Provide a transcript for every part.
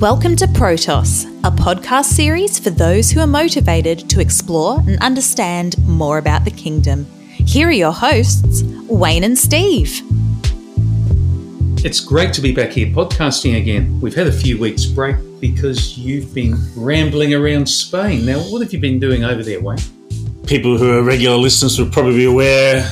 Welcome to Protos, a podcast series for those who are motivated to explore and understand more about the kingdom. Here are your hosts, Wayne and Steve. It's great to be back here podcasting again. We've had a few weeks break because you've been rambling around Spain. Now, what have you been doing over there, Wayne? People who are regular listeners will probably be aware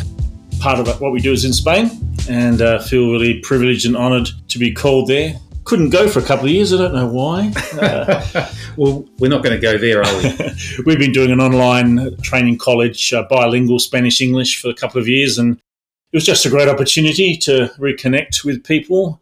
part of what we do is in Spain and uh, feel really privileged and honoured to be called there couldn't go for a couple of years. I don't know why. Uh, well, we're not going to go there, are we? We've been doing an online training college, uh, bilingual Spanish English, for a couple of years, and it was just a great opportunity to reconnect with people,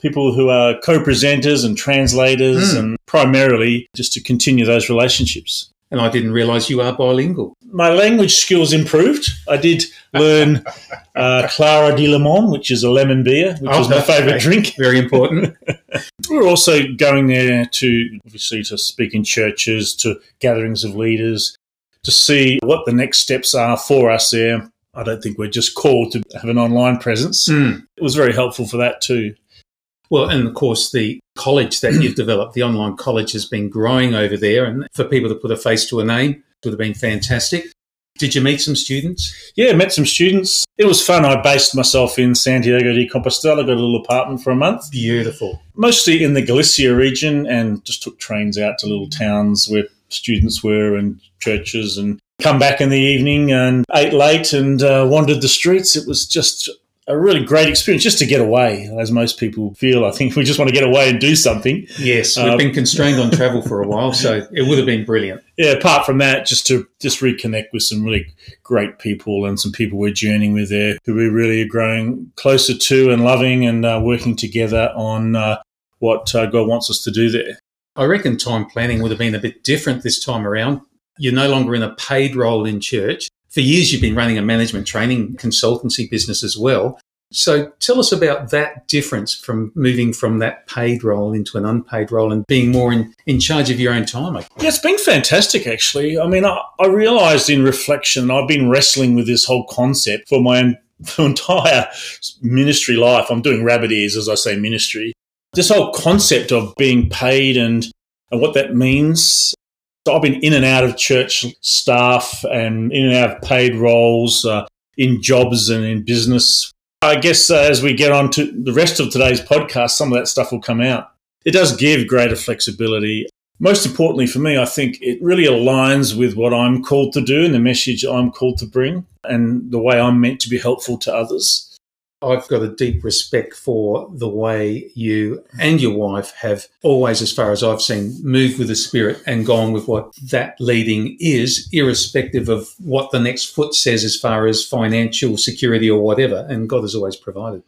people who are co presenters and translators, mm. and primarily just to continue those relationships and I didn't realise you are bilingual. My language skills improved. I did learn uh, Clara de Limon, which is a lemon beer, which oh, is my favourite drink. Very important. We're also going there to obviously to speak in churches, to gatherings of leaders, to see what the next steps are for us there. I don't think we're just called to have an online presence. Mm. It was very helpful for that too. Well, and of course, the college that you've developed, the online college, has been growing over there. And for people to put a face to a name would have been fantastic. Did you meet some students? Yeah, met some students. It was fun. I based myself in Santiago de Compostela, got a little apartment for a month. Beautiful. Mostly in the Galicia region and just took trains out to little towns where students were and churches and come back in the evening and ate late and uh, wandered the streets. It was just a really great experience just to get away, as most people feel. I think we just want to get away and do something. Yes, we've um, been constrained on travel for a while, so it would have been brilliant. Yeah, apart from that, just to just reconnect with some really great people and some people we're journeying with there who we really are growing closer to and loving and uh, working together on uh, what uh, God wants us to do there. I reckon time planning would have been a bit different this time around. You're no longer in a paid role in church for years, you've been running a management training consultancy business as well. So tell us about that difference from moving from that paid role into an unpaid role and being more in, in charge of your own time. Yeah, it's been fantastic, actually. I mean, I, I realized in reflection, I've been wrestling with this whole concept for my entire ministry life. I'm doing rabbit ears as I say ministry. This whole concept of being paid and, and what that means so I've been in and out of church staff and in and out of paid roles, uh, in jobs and in business. I guess uh, as we get on to the rest of today's podcast, some of that stuff will come out. It does give greater flexibility. Most importantly for me, I think it really aligns with what I'm called to do and the message I'm called to bring and the way I'm meant to be helpful to others. I've got a deep respect for the way you and your wife have always, as far as I've seen, moved with the spirit and gone with what that leading is, irrespective of what the next foot says as far as financial security or whatever. And God has always provided.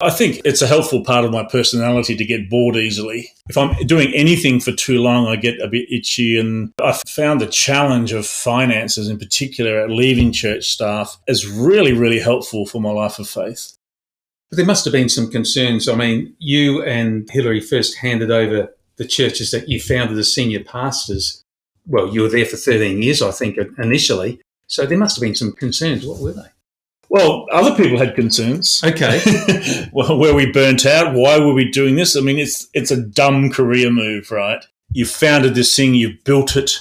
I think it's a helpful part of my personality to get bored easily. If I'm doing anything for too long, I get a bit itchy. And I found the challenge of finances, in particular at leaving church staff, is really, really helpful for my life of faith. But there must have been some concerns. I mean, you and Hillary first handed over the churches that you founded as senior pastors. Well, you were there for 13 years, I think, initially. So there must have been some concerns. What were they? Well, other people had concerns. Okay. well, were we burnt out? Why were we doing this? I mean, it's it's a dumb career move, right? You founded this thing, you've built it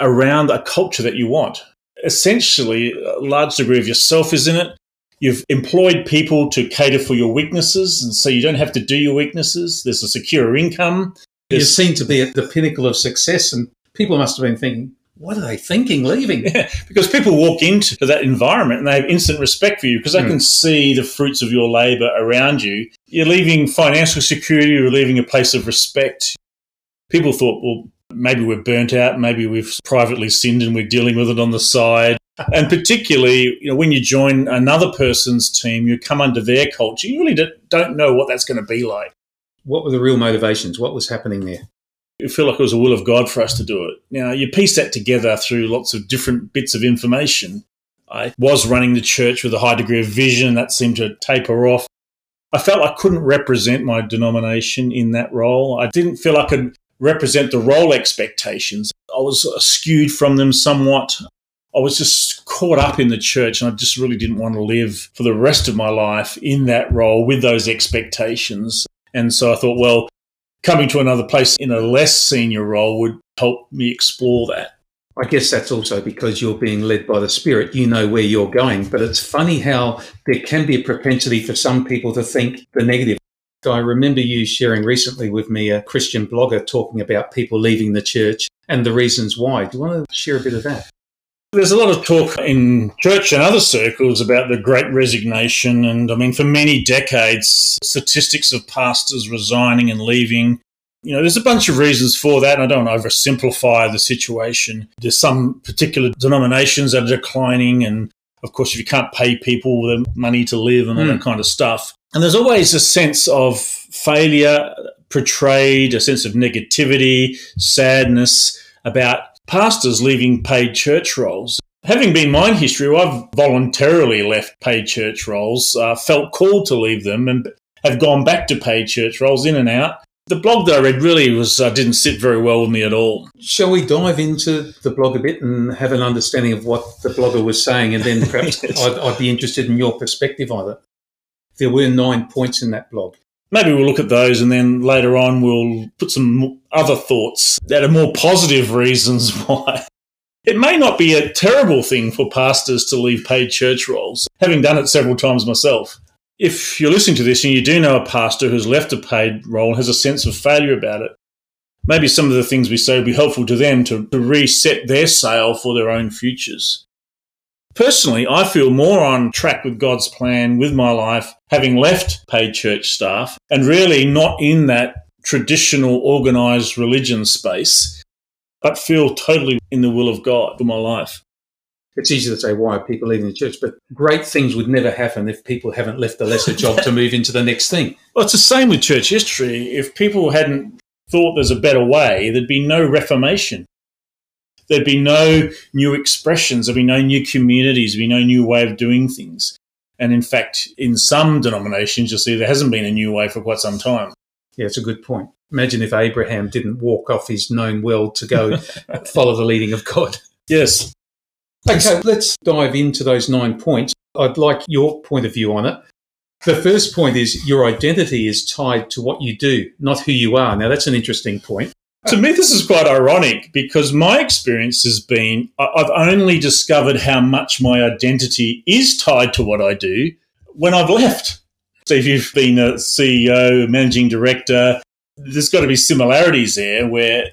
around a culture that you want. Essentially, a large degree of yourself is in it. You've employed people to cater for your weaknesses, and so you don't have to do your weaknesses. There's a secure income. You seem to be at the pinnacle of success, and people must have been thinking, what are they thinking leaving? Yeah, because people walk into that environment and they have instant respect for you because they mm. can see the fruits of your labor around you. You're leaving financial security, you're leaving a place of respect. People thought, well, maybe we're burnt out, maybe we've privately sinned and we're dealing with it on the side. And particularly, you know, when you join another person's team, you come under their culture. You really don't know what that's going to be like. What were the real motivations? What was happening there? It felt like it was a will of God for us to do it. Now, you piece that together through lots of different bits of information. I was running the church with a high degree of vision that seemed to taper off. I felt I couldn't represent my denomination in that role. I didn't feel I could represent the role expectations. I was skewed from them somewhat. I was just caught up in the church and I just really didn't want to live for the rest of my life in that role with those expectations. And so I thought, well, coming to another place in a less senior role would help me explore that. I guess that's also because you're being led by the Spirit. You know where you're going. But it's funny how there can be a propensity for some people to think the negative. I remember you sharing recently with me a Christian blogger talking about people leaving the church and the reasons why. Do you want to share a bit of that? There's a lot of talk in church and other circles about the great resignation. And I mean, for many decades, statistics of pastors resigning and leaving. You know, there's a bunch of reasons for that, and I don't oversimplify the situation. There's some particular denominations that are declining, and of course, if you can't pay people the money to live and all mm. that kind of stuff. And there's always a sense of failure portrayed, a sense of negativity, sadness about pastors leaving paid church roles. Having been my history, I've voluntarily left paid church roles, uh, felt called to leave them, and have gone back to paid church roles in and out. The blog that I read really was uh, didn't sit very well with me at all. Shall we dive into the blog a bit and have an understanding of what the blogger was saying, and then perhaps yes. I'd, I'd be interested in your perspective on it. There were nine points in that blog maybe we'll look at those and then later on we'll put some other thoughts that are more positive reasons why. It may not be a terrible thing for pastors to leave paid church roles, having done it several times myself. If you're listening to this and you do know a pastor who's left a paid role and has a sense of failure about it, maybe some of the things we say will be helpful to them to, to reset their sail for their own futures. Personally, I feel more on track with God's plan with my life, having left paid church staff and really not in that traditional organized religion space, but feel totally in the will of God for my life. It's easy to say why are people leaving the church, but great things would never happen if people haven't left the lesser job to move into the next thing. Well, it's the same with church history. If people hadn't thought there's a better way, there'd be no reformation there'd be no new expressions, there'd be no new communities, there'd be no new way of doing things. And in fact, in some denominations, you'll see there hasn't been a new way for quite some time. Yeah, it's a good point. Imagine if Abraham didn't walk off his known world to go follow the leading of God. Yes. Okay, let's dive into those nine points. I'd like your point of view on it. The first point is your identity is tied to what you do, not who you are. Now, that's an interesting point to me, this is quite ironic because my experience has been I've only discovered how much my identity is tied to what I do when I've left. So if you've been a CEO, managing director, there's got to be similarities there where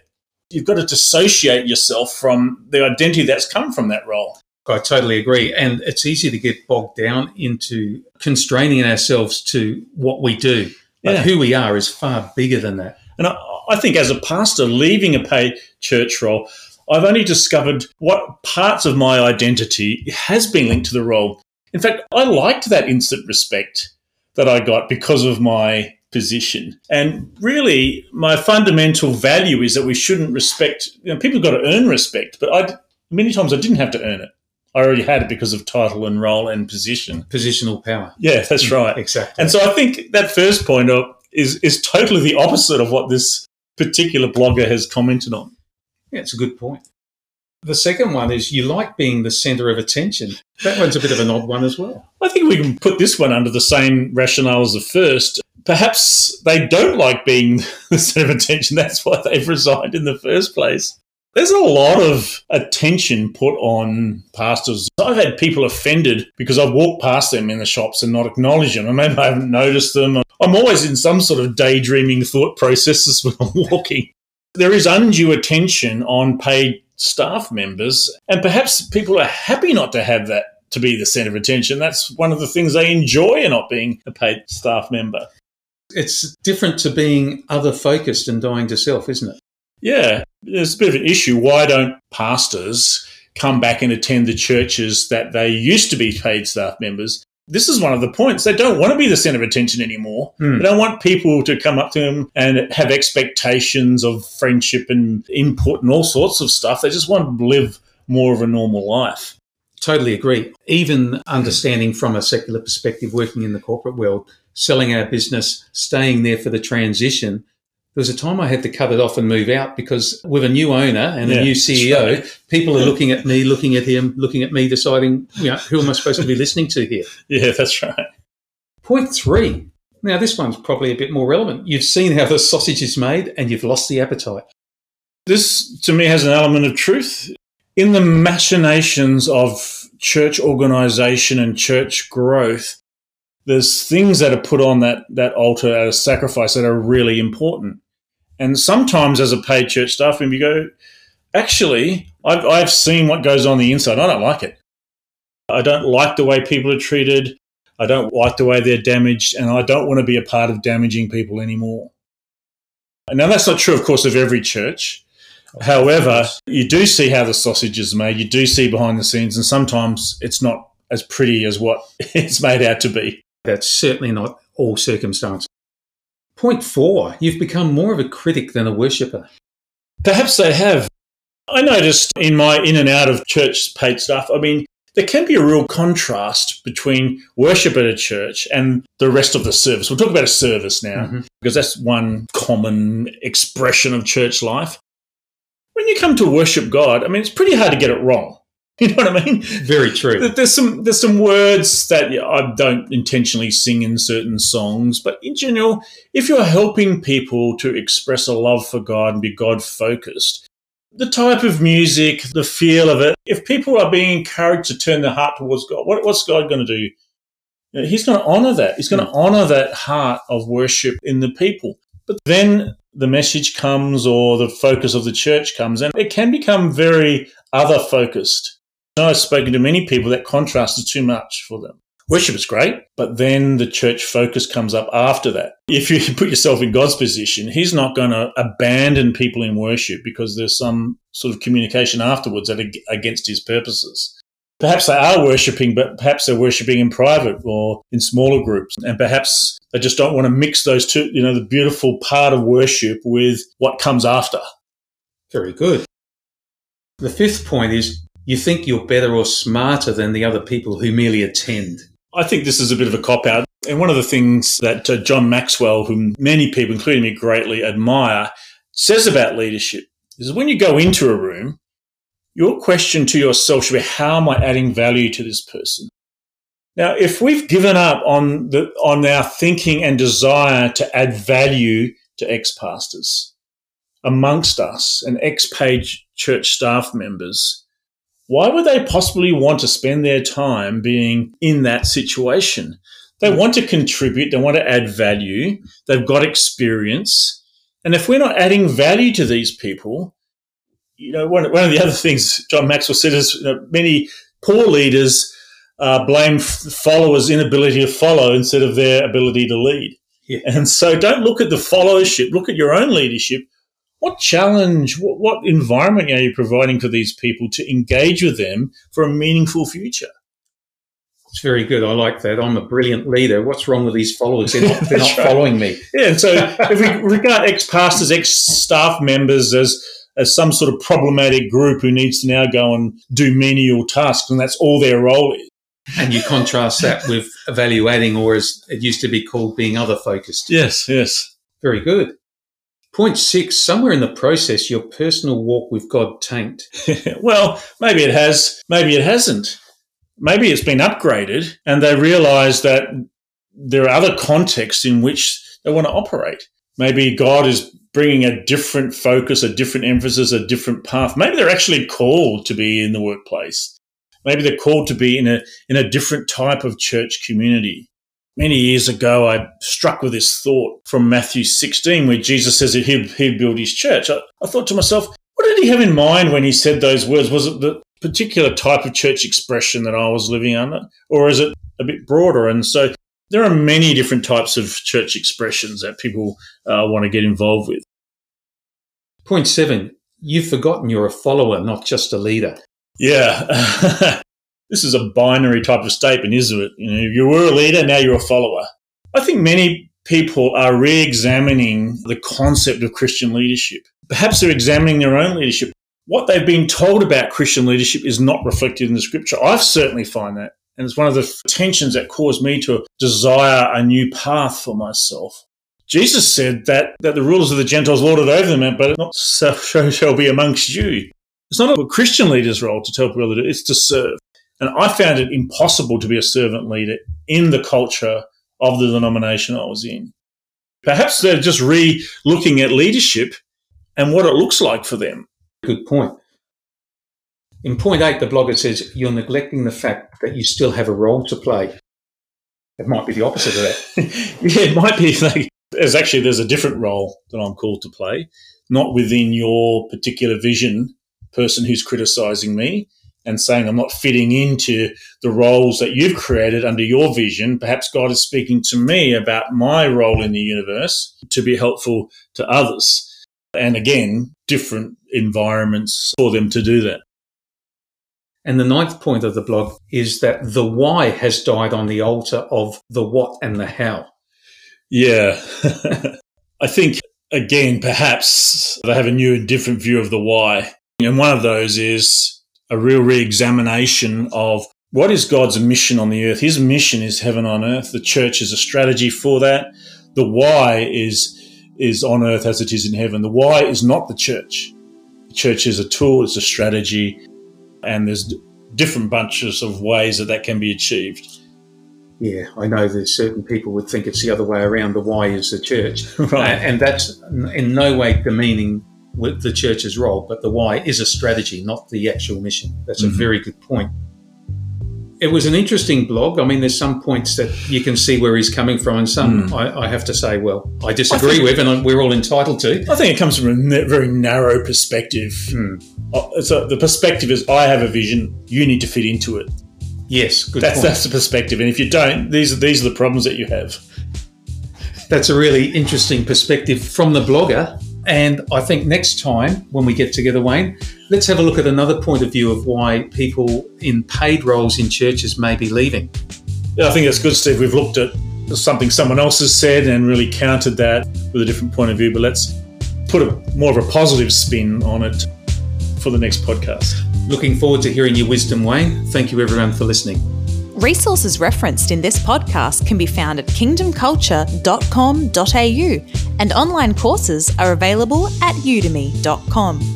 you've got to dissociate yourself from the identity that's come from that role. I totally agree. And it's easy to get bogged down into constraining ourselves to what we do. But yeah. who we are is far bigger than that. And I, I think as a pastor leaving a paid church role, I've only discovered what parts of my identity has been linked to the role. In fact, I liked that instant respect that I got because of my position. And really, my fundamental value is that we shouldn't respect, you know, people have got to earn respect, but I, many times I didn't have to earn it. I already had it because of title and role and position. Positional power. Yeah, that's mm, right. exactly. And so I think that first point is, is totally the opposite of what this particular blogger has commented on. Yeah, it's a good point. The second one is you like being the center of attention. That one's a bit of an odd one as well. I think we can put this one under the same rationale as the first. Perhaps they don't like being the center of attention. That's why they've resigned in the first place. There's a lot of attention put on pastors. I've had people offended because I've walked past them in the shops and not acknowledged them. I maybe I haven't noticed them. I'm always in some sort of daydreaming thought processes when I'm walking. There is undue attention on paid staff members, and perhaps people are happy not to have that to be the centre of attention. That's one of the things they enjoy in not being a paid staff member. It's different to being other focused and dying to self, isn't it? Yeah, there's a bit of an issue. Why don't pastors come back and attend the churches that they used to be paid staff members? This is one of the points. They don't want to be the center of attention anymore. Mm. They don't want people to come up to them and have expectations of friendship and input and all sorts of stuff. They just want to live more of a normal life. Totally agree. Even understanding from a secular perspective, working in the corporate world, selling our business, staying there for the transition there was a time I had to cut it off and move out because with a new owner and yeah, a new CEO, right. people are looking at me, looking at him, looking at me, deciding, you know, who am I supposed to be listening to here? Yeah, that's right. Point three Now, this one's probably a bit more relevant. You've seen how the sausage is made and you've lost the appetite. This, to me, has an element of truth. In the machinations of church organization and church growth, there's things that are put on that, that altar as sacrifice that are really important. And sometimes, as a paid church staff member, you go, actually, I've, I've seen what goes on the inside. I don't like it. I don't like the way people are treated. I don't like the way they're damaged, and I don't want to be a part of damaging people anymore. Now, that's not true, of course, of every church. However, you do see how the sausage is made. You do see behind the scenes, and sometimes it's not as pretty as what it's made out to be. That's certainly not all circumstance. Point four, you've become more of a critic than a worshipper. Perhaps they have. I noticed in my in and out of church paid stuff, I mean, there can be a real contrast between worship at a church and the rest of the service. We'll talk about a service now mm-hmm. because that's one common expression of church life. When you come to worship God, I mean, it's pretty hard to get it wrong. You know what I mean? Very true. There's some there's some words that I don't intentionally sing in certain songs, but in general, if you're helping people to express a love for God and be God focused, the type of music, the feel of it, if people are being encouraged to turn their heart towards God, what, what's God going to do? He's going to honor that. He's going to hmm. honor that heart of worship in the people. But then the message comes or the focus of the church comes and it can become very other focused. I've spoken to many people that contrast is too much for them. Worship is great, but then the church focus comes up after that. If you put yourself in God's position, He's not going to abandon people in worship because there's some sort of communication afterwards that against His purposes. Perhaps they are worshipping, but perhaps they're worshipping in private or in smaller groups. And perhaps they just don't want to mix those two, you know, the beautiful part of worship with what comes after. Very good. The fifth point is you think you're better or smarter than the other people who merely attend. I think this is a bit of a cop out. And one of the things that uh, John Maxwell, whom many people, including me, greatly admire, says about leadership is when you go into a room, your question to yourself should be, how am I adding value to this person? Now, if we've given up on the, on our thinking and desire to add value to ex-pastors amongst us and ex-page church staff members, why would they possibly want to spend their time being in that situation? They want to contribute, they want to add value, they've got experience. And if we're not adding value to these people, you know, one, one of the other things John Maxwell said is you know, many poor leaders uh, blame followers' inability to follow instead of their ability to lead. Yeah. And so don't look at the followership, look at your own leadership what challenge, what, what environment are you providing for these people to engage with them for a meaningful future? It's very good. I like that. I'm a brilliant leader. What's wrong with these followers? They're not, they're not right. following me. Yeah. And so if we regard ex pastors, ex staff members as as some sort of problematic group who needs to now go and do menial tasks, and that's all their role is. And you contrast that with evaluating, or as it used to be called, being other focused. Yes, yes. Very good. Point six, somewhere in the process, your personal walk with God tanked. well, maybe it has, maybe it hasn't. Maybe it's been upgraded and they realize that there are other contexts in which they want to operate. Maybe God is bringing a different focus, a different emphasis, a different path. Maybe they're actually called to be in the workplace. Maybe they're called to be in a, in a different type of church community. Many years ago, I struck with this thought from Matthew 16, where Jesus says that he'd, he'd build his church. I, I thought to myself, what did he have in mind when he said those words? Was it the particular type of church expression that I was living under, or is it a bit broader? And so there are many different types of church expressions that people uh, want to get involved with. Point seven, you've forgotten you're a follower, not just a leader. Yeah. this is a binary type of statement, isn't it? You know, you were a leader, now you're a follower. I think many people are re-examining the concept of Christian leadership. Perhaps they're examining their own leadership. What they've been told about Christian leadership is not reflected in the scripture. I certainly find that. And it's one of the tensions that caused me to desire a new path for myself. Jesus said that, that the rulers of the Gentiles lorded over them, but not so shall be amongst you. It's not a Christian leader's role to tell people to do, it's to serve. And I found it impossible to be a servant leader in the culture of the denomination I was in. Perhaps they're just re looking at leadership and what it looks like for them. Good point. In point eight, the blogger says you're neglecting the fact that you still have a role to play. It might be the opposite of that. yeah, it might be like there's actually there's a different role that I'm called to play, not within your particular vision, person who's criticizing me and saying I'm not fitting into the roles that you've created under your vision. Perhaps God is speaking to me about my role in the universe to be helpful to others. And again, different environments for them to do that. And the ninth point of the blog is that the why has died on the altar of the what and the how. Yeah. I think, again, perhaps they have a new and different view of the why. And one of those is a real re examination of what is God's mission on the earth. His mission is heaven on earth. The church is a strategy for that. The why is, is on earth as it is in heaven. The why is not the church. The church is a tool, it's a strategy and there's different bunches of ways that that can be achieved. Yeah, I know there's certain people would think it's the other way around. The why is the church, right. Uh, and that's in no way demeaning the church's role, but the why is a strategy, not the actual mission. That's mm-hmm. a very good point. It was an interesting blog. I mean, there's some points that you can see where he's coming from, and some mm. I, I, have to say, well, I disagree I think, with, and we're all entitled to. I think it comes from a very narrow perspective. Mm. So the perspective is, I have a vision. You need to fit into it. Yes, good. That's point. that's the perspective, and if you don't, these are these are the problems that you have. That's a really interesting perspective from the blogger and I think next time when we get together, Wayne, let's have a look at another point of view of why people in paid roles in churches may be leaving. Yeah, I think that's good, Steve. We've looked at something someone else has said and really countered that with a different point of view, but let's put a more of a positive spin on it for the next podcast. Looking forward to hearing your wisdom, Wayne. Thank you, everyone, for listening. Resources referenced in this podcast can be found at kingdomculture.com.au and online courses are available at udemy.com.